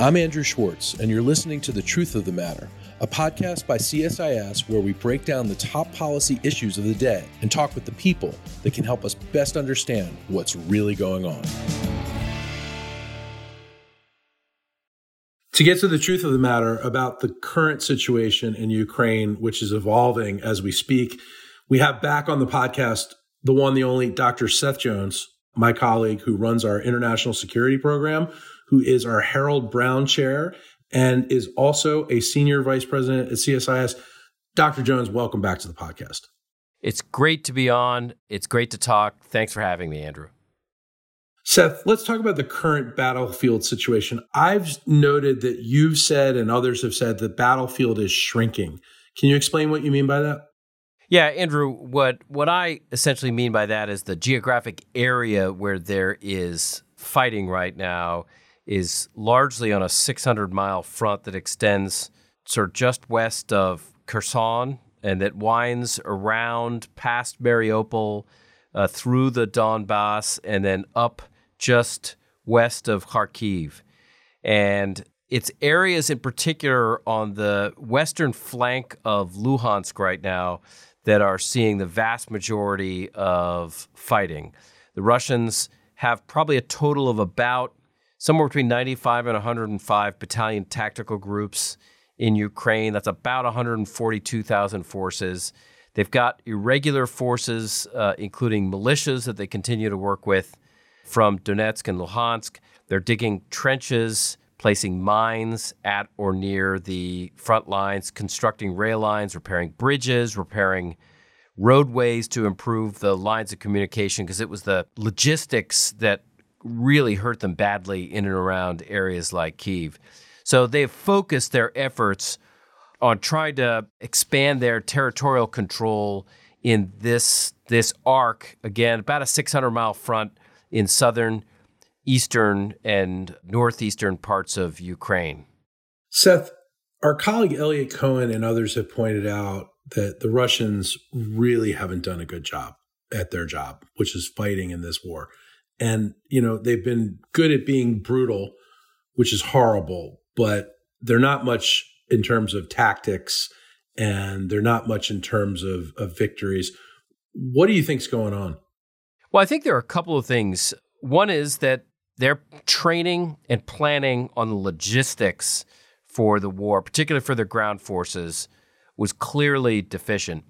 I'm Andrew Schwartz, and you're listening to The Truth of the Matter, a podcast by CSIS where we break down the top policy issues of the day and talk with the people that can help us best understand what's really going on. To get to the truth of the matter about the current situation in Ukraine, which is evolving as we speak, we have back on the podcast the one, the only Dr. Seth Jones, my colleague who runs our international security program, who is our Harold Brown chair and is also a senior vice president at CSIS. Dr. Jones, welcome back to the podcast. It's great to be on. It's great to talk. Thanks for having me, Andrew. Seth, let's talk about the current battlefield situation. I've noted that you've said and others have said the battlefield is shrinking. Can you explain what you mean by that? Yeah, Andrew, what what I essentially mean by that is the geographic area where there is fighting right now is largely on a 600 mile front that extends sort of just west of Kherson and that winds around past Mariupol uh, through the Donbass and then up just west of Kharkiv. And it's areas in particular on the western flank of Luhansk right now that are seeing the vast majority of fighting. The Russians have probably a total of about somewhere between 95 and 105 battalion tactical groups in Ukraine. That's about 142,000 forces. They've got irregular forces, uh, including militias that they continue to work with from Donetsk and Luhansk. They're digging trenches, placing mines at or near the front lines, constructing rail lines, repairing bridges, repairing roadways to improve the lines of communication because it was the logistics that really hurt them badly in and around areas like Kiev. So they've focused their efforts on trying to expand their territorial control in this this arc again about a 600 mile front in southern eastern and northeastern parts of Ukraine. Seth, our colleague Eliot Cohen and others have pointed out that the Russians really haven't done a good job at their job, which is fighting in this war. And, you know, they've been good at being brutal, which is horrible, but they're not much in terms of tactics and they're not much in terms of, of victories. What do you think's going on? Well, I think there are a couple of things. One is that their training and planning on the logistics for the war, particularly for their ground forces, was clearly deficient.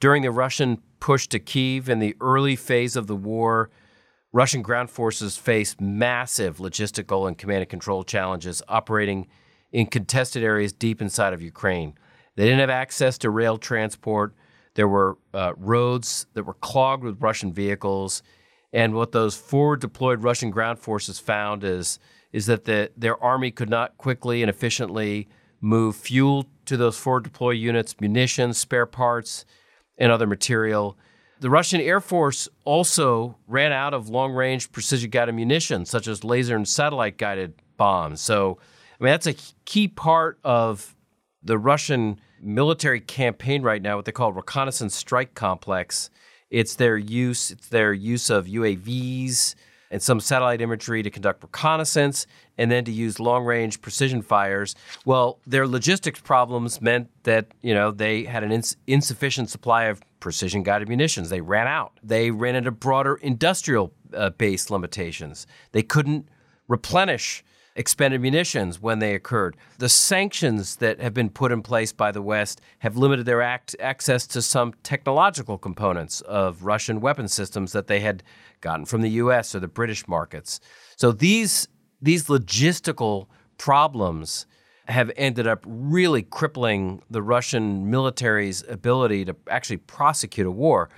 During the Russian push to Kiev in the early phase of the war, Russian ground forces faced massive logistical and command and control challenges operating in contested areas deep inside of Ukraine. They didn't have access to rail transport. There were uh, roads that were clogged with Russian vehicles. And what those forward deployed Russian ground forces found is, is that the, their army could not quickly and efficiently move fuel to those forward deployed units, munitions, spare parts, and other material. The Russian Air Force also ran out of long range precision guided munitions, such as laser and satellite guided bombs. So, I mean, that's a key part of the Russian military campaign right now, what they call reconnaissance strike complex. It's their use, it's their use of UAVs and some satellite imagery to conduct reconnaissance and then to use long range precision fires. Well, their logistics problems meant that, you know, they had an ins- insufficient supply of precision guided munitions. They ran out. They ran into broader industrial uh, based limitations. They couldn't replenish expended munitions when they occurred. The sanctions that have been put in place by the West have limited their act- access to some technological components of Russian weapon systems that they had gotten from the US or the British markets. So these these logistical problems have ended up really crippling the Russian military's ability to actually prosecute a war.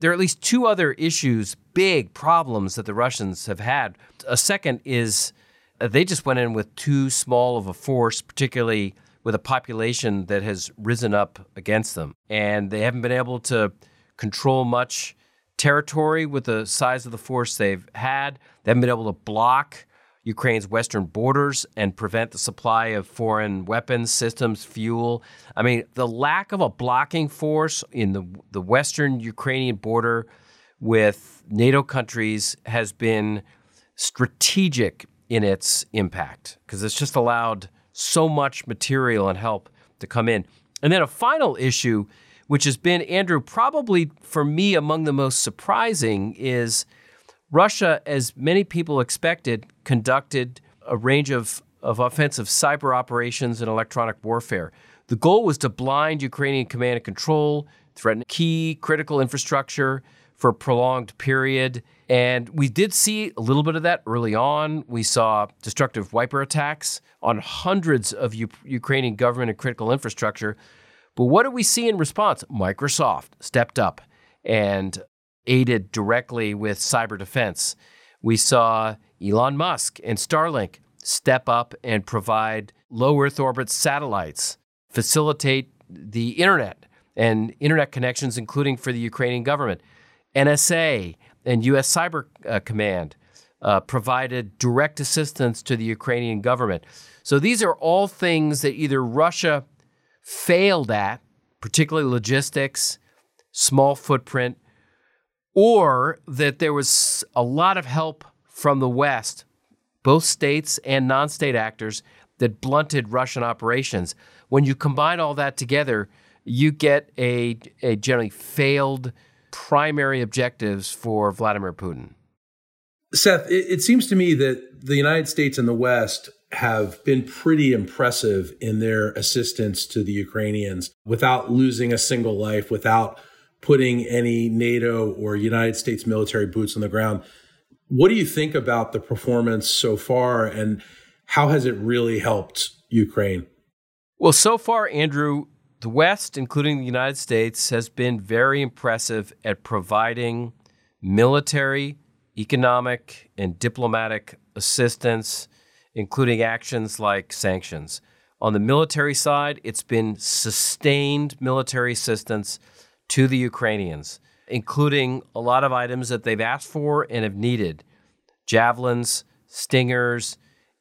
There are at least two other issues, big problems that the Russians have had. A second is uh, they just went in with too small of a force, particularly with a population that has risen up against them. And they haven't been able to control much territory with the size of the force they've had. They haven't been able to block Ukraine's western borders and prevent the supply of foreign weapons systems, fuel. I mean, the lack of a blocking force in the, the western Ukrainian border with NATO countries has been strategic in its impact because it's just allowed so much material and help to come in. And then a final issue, which has been, Andrew, probably for me among the most surprising, is Russia, as many people expected, conducted a range of, of offensive cyber operations and electronic warfare. The goal was to blind Ukrainian command and control, threaten key critical infrastructure for a prolonged period. And we did see a little bit of that early on. We saw destructive wiper attacks on hundreds of U- Ukrainian government and critical infrastructure. But what did we see in response? Microsoft stepped up and aided directly with cyber defense. We saw Elon Musk and Starlink step up and provide low Earth orbit satellites, facilitate the internet and internet connections, including for the Ukrainian government. NSA and U.S. Cyber uh, Command uh, provided direct assistance to the Ukrainian government. So these are all things that either Russia failed at, particularly logistics, small footprint, or that there was a lot of help from the West, both states and non state actors, that blunted Russian operations. When you combine all that together, you get a, a generally failed primary objectives for Vladimir Putin. Seth, it, it seems to me that the United States and the West have been pretty impressive in their assistance to the Ukrainians without losing a single life, without putting any NATO or United States military boots on the ground. What do you think about the performance so far and how has it really helped Ukraine? Well, so far, Andrew, the West, including the United States, has been very impressive at providing military, economic, and diplomatic assistance, including actions like sanctions. On the military side, it's been sustained military assistance to the Ukrainians, including a lot of items that they've asked for and have needed javelins, stingers,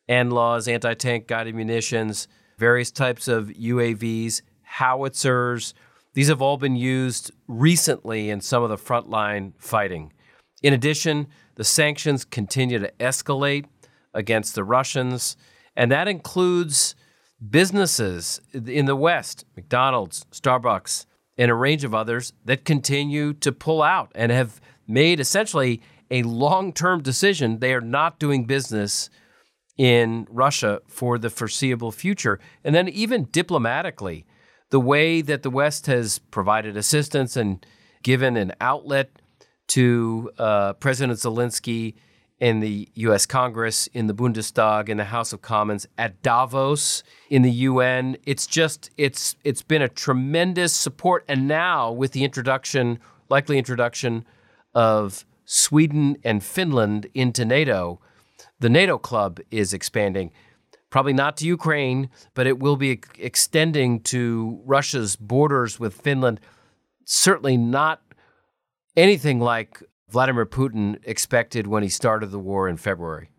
NLAWs, anti tank guided munitions, various types of UAVs, howitzers. These have all been used recently in some of the frontline fighting. In addition, the sanctions continue to escalate against the Russians, and that includes businesses in the West, McDonald's, Starbucks, and a range of others that continue to pull out and have made essentially a long term decision. They are not doing business in Russia for the foreseeable future. And then, even diplomatically, the way that the West has provided assistance and given an outlet to uh, President Zelensky in the US Congress, in the Bundestag, in the House of Commons, at Davos, in the UN. It's just it's it's been a tremendous support and now with the introduction, likely introduction of Sweden and Finland into NATO, the NATO club is expanding. Probably not to Ukraine, but it will be extending to Russia's borders with Finland. Certainly not anything like Vladimir Putin expected when he started the war in February?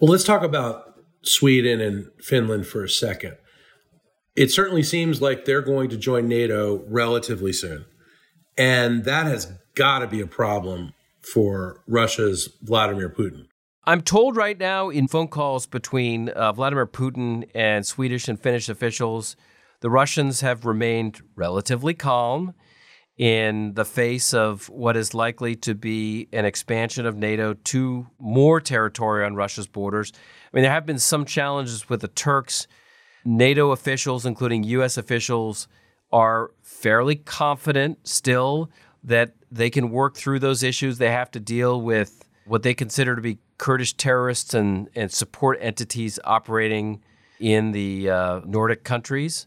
Well, let's talk about Sweden and Finland for a second. It certainly seems like they're going to join NATO relatively soon. And that has got to be a problem for Russia's Vladimir Putin. I'm told right now in phone calls between uh, Vladimir Putin and Swedish and Finnish officials, the Russians have remained relatively calm in the face of what is likely to be an expansion of NATO to more territory on Russia's borders. I mean, there have been some challenges with the Turks. NATO officials, including U.S. officials, are fairly confident still that they can work through those issues. They have to deal with what they consider to be Kurdish terrorists and, and support entities operating in the uh, Nordic countries.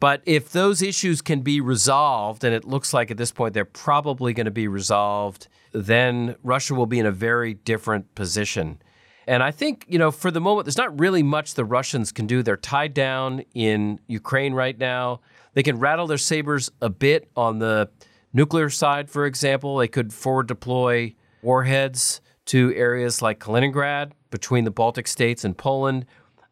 But if those issues can be resolved, and it looks like at this point they're probably going to be resolved, then Russia will be in a very different position. And I think, you know, for the moment, there's not really much the Russians can do. They're tied down in Ukraine right now. They can rattle their sabers a bit on the nuclear side, for example. They could forward deploy warheads to areas like Kaliningrad between the Baltic states and Poland.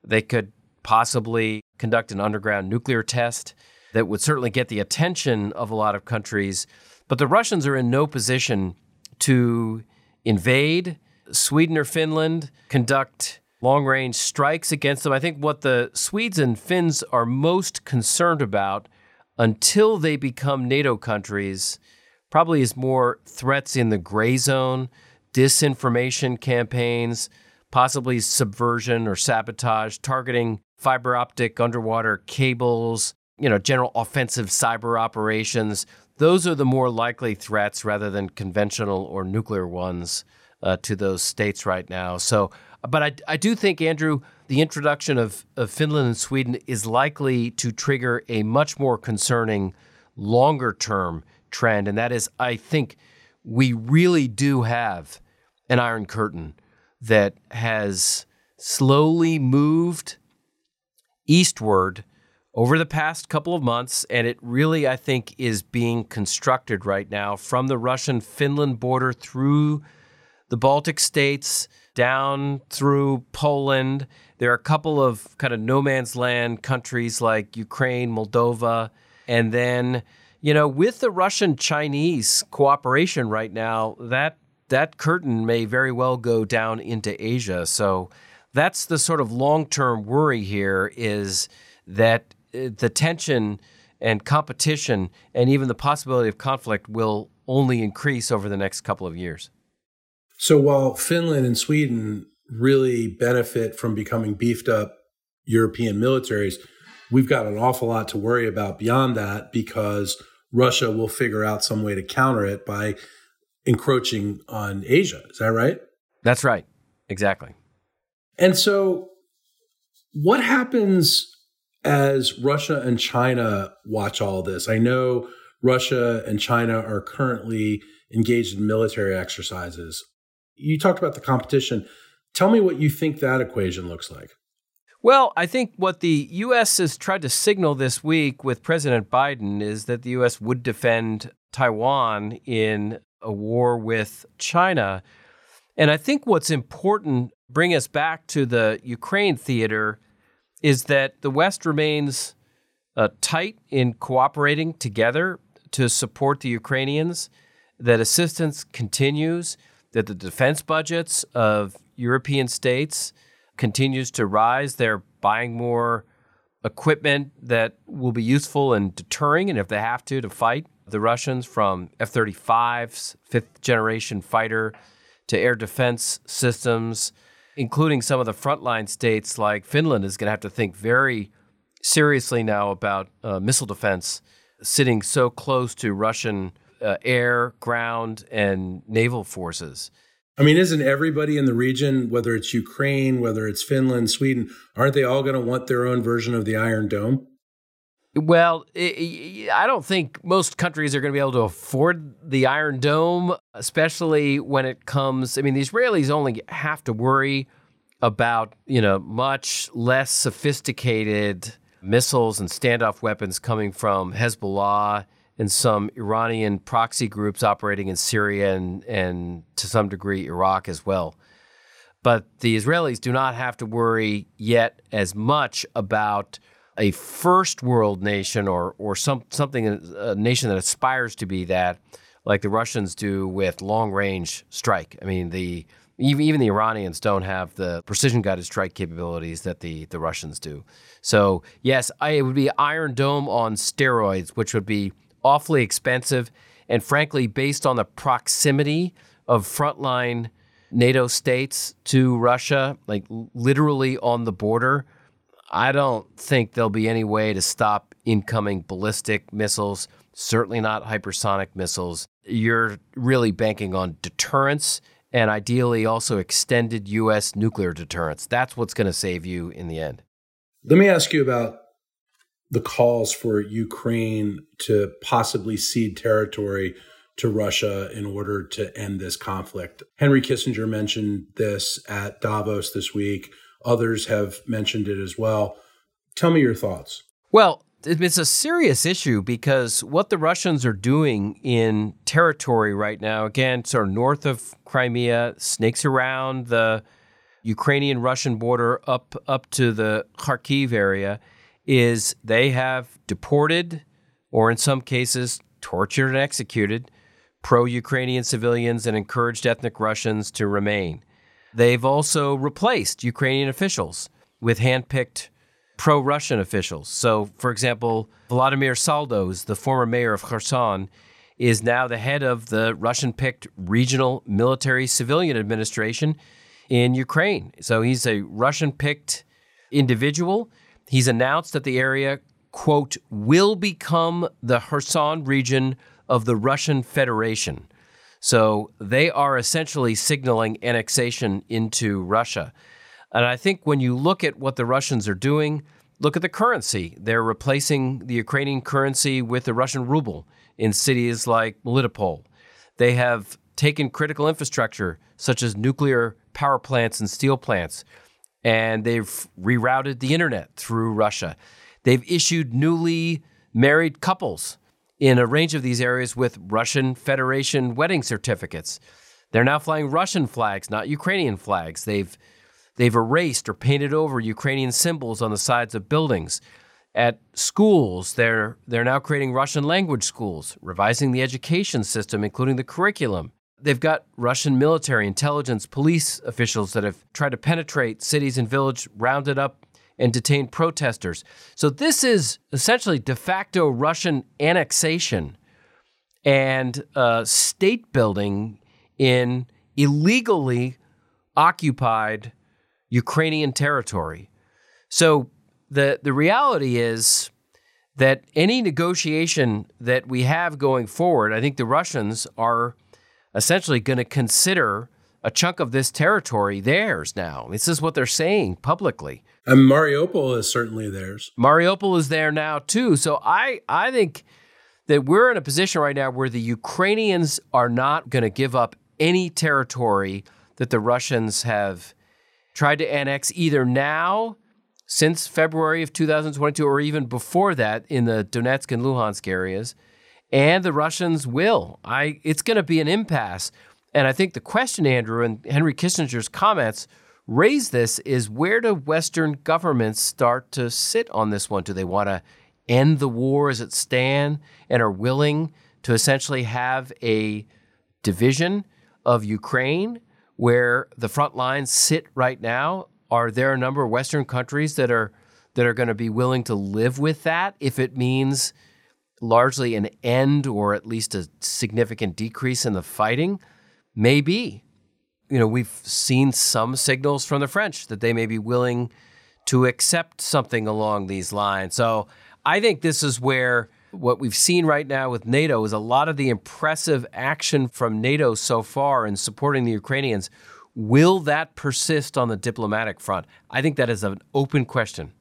They could possibly conduct an underground nuclear test that would certainly get the attention of a lot of countries. But the Russians are in no position to invade Sweden or Finland, conduct long range strikes against them. I think what the Swedes and Finns are most concerned about until they become NATO countries probably is more threats in the gray zone, disinformation campaigns, possibly subversion or sabotage, targeting fiber optic underwater cables, you know, general offensive cyber operations. Those are the more likely threats rather than conventional or nuclear ones uh, to those states right now. So, but I, I do think, Andrew, the introduction of, of Finland and Sweden is likely to trigger a much more concerning longer term trend. And that is, I think we really do have an iron curtain that has slowly moved eastward over the past couple of months, and it really, I think, is being constructed right now from the Russian Finland border through the Baltic states down through Poland. There are a couple of kind of no man's land countries like Ukraine, Moldova, and then, you know, with the Russian Chinese cooperation right now, that that curtain may very well go down into Asia. So that's the sort of long-term worry here is that uh, the tension and competition and even the possibility of conflict will only increase over the next couple of years. So while Finland and Sweden really benefit from becoming beefed up European militaries, we've got an awful lot to worry about beyond that because Russia will figure out some way to counter it by encroaching on Asia. Is that right? That's right. Exactly. And so, what happens as Russia and China watch all this? I know Russia and China are currently engaged in military exercises. You talked about the competition. Tell me what you think that equation looks like. Well, I think what the U.S. has tried to signal this week with President Biden is that the U.S. would defend Taiwan in a war with China. And I think what's important, bring us back to the Ukraine theater, is that the West remains uh, tight in cooperating together to support the Ukrainians, that assistance continues, that the defense budgets of European states continues to rise. They're buying more equipment that will be useful in deterring, and if they have to, to fight the Russians from F 35s, fifth generation fighter, to air defense systems, including some of the frontline states like Finland is going to have to think very seriously now about uh, missile defense, sitting so close to Russian uh, air, ground, and naval forces. I mean, isn't everybody in the region, whether it's Ukraine, whether it's Finland, Sweden, aren't they all going to want their own version of the Iron Dome? Well, I don't think most countries are going to be able to afford the Iron Dome, especially when it comes. I mean, the Israelis only have to worry about, you know, much less sophisticated missiles and standoff weapons coming from Hezbollah and some Iranian proxy groups operating in Syria and, and to some degree Iraq as well. But the Israelis do not have to worry yet as much about a first world nation or or some something uh, a nation that aspires to be that, like the Russians do with long range strike. I mean the even, even the Iranians don't have the precision guided strike capabilities that the, the Russians do. So, yes, I, it would be Iron Dome on steroids, which would be awfully expensive. And frankly, based on the proximity of frontline NATO states to Russia, like literally on the border, I don't think there'll be any way to stop incoming ballistic missiles, certainly not hypersonic missiles. You're really banking on deterrence and ideally also extended U.S. nuclear deterrence. That's what's going to save you in the end. Let me ask you about the calls for Ukraine to possibly cede territory to Russia in order to end this conflict. Henry Kissinger mentioned this at Davos this week. Others have mentioned it as well. Tell me your thoughts. Well, it's a serious issue because what the Russians are doing in territory right now, again, sort of north of Crimea, snakes around the Ukrainian Russian border up up to the Kharkiv area, is they have deported or in some cases tortured and executed pro Ukrainian civilians and encouraged ethnic Russians to remain. They've also replaced Ukrainian officials with handpicked pro Russian officials. So, for example, Vladimir Saldos, the former mayor of Kherson, is now the head of the Russian picked regional military civilian administration in Ukraine. So, he's a Russian picked individual. He's announced that the area, quote, will become the Kherson region of the Russian Federation. So they are essentially signaling annexation into Russia. And I think when you look at what the Russians are doing, look at the currency. They're replacing the Ukrainian currency with the Russian ruble in cities like Melitopol. They have taken critical infrastructure such as nuclear power plants and steel plants, and they've rerouted the internet through Russia. They've issued newly married couples in a range of these areas with Russian Federation wedding certificates. They're now flying Russian flags, not Ukrainian flags. They've they've erased or painted over Ukrainian symbols on the sides of buildings. At schools, they're they're now creating Russian language schools, revising the education system, including the curriculum. They've got Russian military, intelligence, police officials that have tried to penetrate cities and villages, rounded up and detained protesters. So this is essentially de facto Russian annexation and uh, state building in illegally occupied Ukrainian territory. So the the reality is that any negotiation that we have going forward, I think the Russians are essentially going to consider a chunk of this territory theirs now. This is what they're saying publicly. And Mariupol is certainly theirs. Mariupol is there now too. So I I think that we're in a position right now where the Ukrainians are not going to give up any territory that the Russians have tried to annex either now since February of 2022 or even before that in the Donetsk and Luhansk areas and the Russians will. I it's going to be an impasse and I think the question, Andrew, and Henry Kissinger's comments raise this is where do Western governments start to sit on this one? Do they want to end the war as it stands and are willing to essentially have a division of Ukraine where the front lines sit right now? Are there a number of Western countries that are that are going to be willing to live with that if it means largely an end or at least a significant decrease in the fighting? Maybe. You know, we've seen some signals from the French that they may be willing to accept something along these lines. So I think this is where what we've seen right now with NATO is a lot of the impressive action from NATO so far in supporting the Ukrainians. Will that persist on the diplomatic front? I think that is an open question.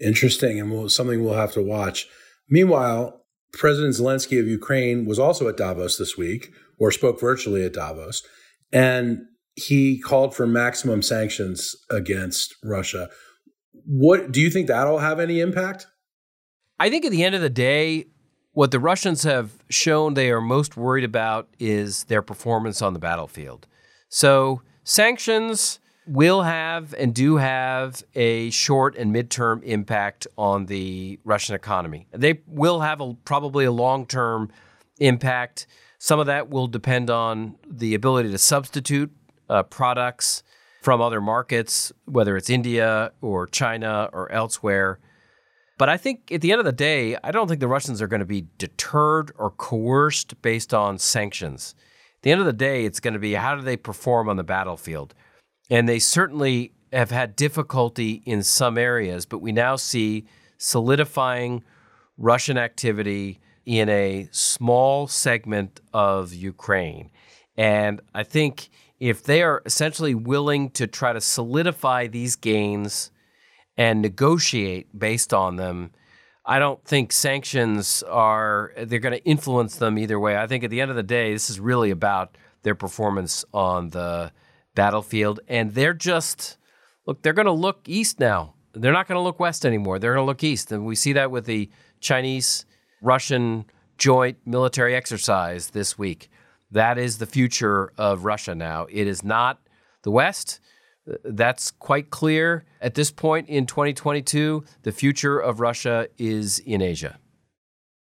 Interesting, and we'll, something we'll have to watch. Meanwhile, President Zelensky of Ukraine was also at Davos this week, or spoke virtually at Davos, and he called for maximum sanctions against Russia. What do you think that'll have any impact? I think at the end of the day, what the Russians have shown they are most worried about is their performance on the battlefield. So, sanctions will have and do have a short and midterm impact on the Russian economy. They will have a, probably a long term impact. Some of that will depend on the ability to substitute uh, products from other markets, whether it's India or China or elsewhere. But I think at the end of the day, I don't think the Russians are going to be deterred or coerced based on sanctions. At the end of the day, it's going to be how do they perform on the battlefield? And they certainly have had difficulty in some areas, but we now see solidifying Russian activity in a small segment of Ukraine. And I think if they are essentially willing to try to solidify these gains and negotiate based on them, I don't think sanctions are they're going to influence them either way. I think at the end of the day, this is really about their performance on the battlefield and they're just look, they're going to look east now. They're not going to look west anymore. They're going to look east. And we see that with the Chinese Russian joint military exercise this week. That is the future of Russia now. It is not the West. That's quite clear at this point in 2022. The future of Russia is in Asia.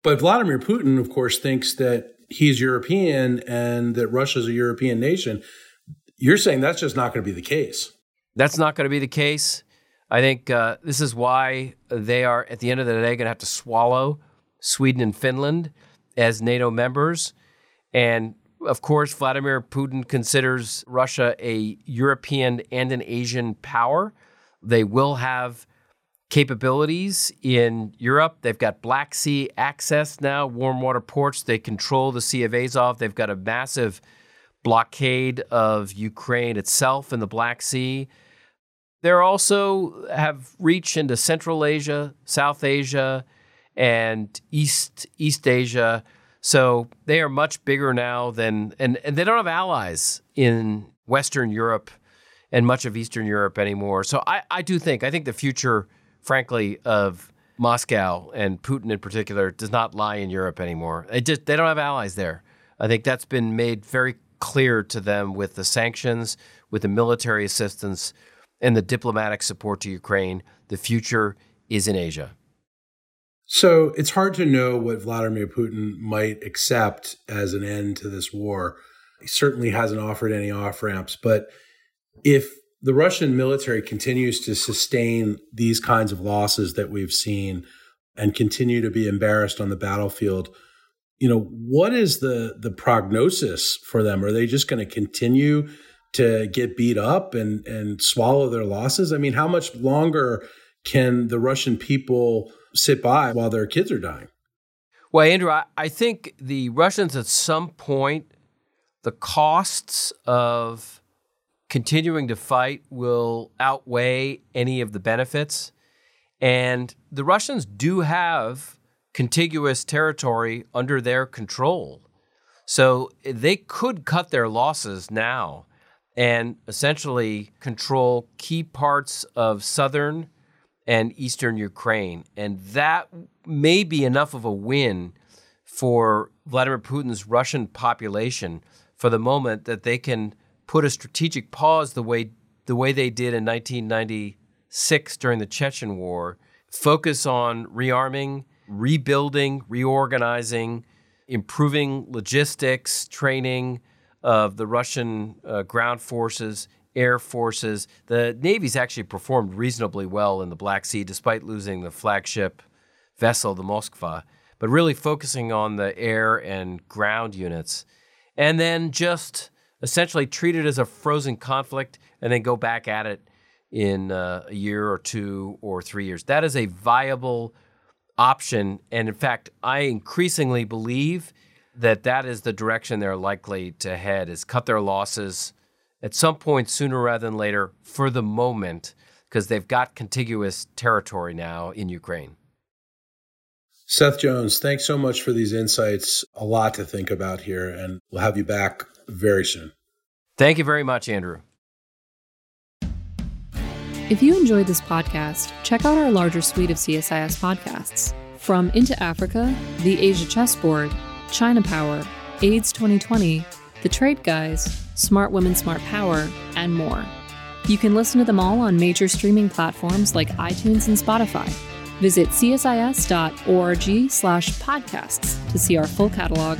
But Vladimir Putin, of course, thinks that he's European and that Russia is a European nation. You're saying that's just not going to be the case. That's not going to be the case. I think uh, this is why they are, at the end of the day, going to have to swallow Sweden and Finland as NATO members. And of course, Vladimir Putin considers Russia a European and an Asian power. They will have capabilities in Europe. They've got Black Sea access now, warm water ports. They control the Sea of Azov. They've got a massive blockade of Ukraine itself in the Black Sea. They also have reach into Central Asia, South Asia, and East East Asia. So they are much bigger now than and, and they don't have allies in Western Europe and much of Eastern Europe anymore. So I, I do think I think the future, frankly, of Moscow and Putin in particular does not lie in Europe anymore. They just they don't have allies there. I think that's been made very clear to them with the sanctions, with the military assistance, and the diplomatic support to Ukraine. The future is in Asia. So it's hard to know what Vladimir Putin might accept as an end to this war. He certainly hasn't offered any off ramps, but if the Russian military continues to sustain these kinds of losses that we've seen and continue to be embarrassed on the battlefield, you know, what is the the prognosis for them? Are they just going to continue to get beat up and and swallow their losses? I mean, how much longer can the Russian people sit by while their kids are dying? Well, Andrew, I, I think the Russians at some point, the costs of continuing to fight will outweigh any of the benefits. And the Russians do have contiguous territory under their control. So they could cut their losses now and essentially control key parts of southern and eastern Ukraine. And that may be enough of a win for Vladimir Putin's Russian population for the moment that they can put a strategic pause the way the way they did in 1996 during the Chechen War, focus on rearming, rebuilding, reorganizing, improving logistics, training of the Russian uh, ground forces, air forces. The Navy's actually performed reasonably well in the Black Sea despite losing the flagship vessel, the Moskva, but really focusing on the air and ground units. And then just essentially treat it as a frozen conflict and then go back at it in uh, a year or two or three years. That is a viable option. And in fact, I increasingly believe that that is the direction they're likely to head is cut their losses at some point sooner rather than later for the moment because they've got contiguous territory now in Ukraine. Seth Jones, thanks so much for these insights. A lot to think about here, and we'll have you back very soon. Thank you very much, Andrew. If you enjoyed this podcast, check out our larger suite of CSIS podcasts from Into Africa, The Asia Chessboard, China Power, AIDS 2020, The Trade Guys, Smart Women, Smart Power, and more. You can listen to them all on major streaming platforms like iTunes and Spotify. Visit csis.org slash podcasts to see our full catalog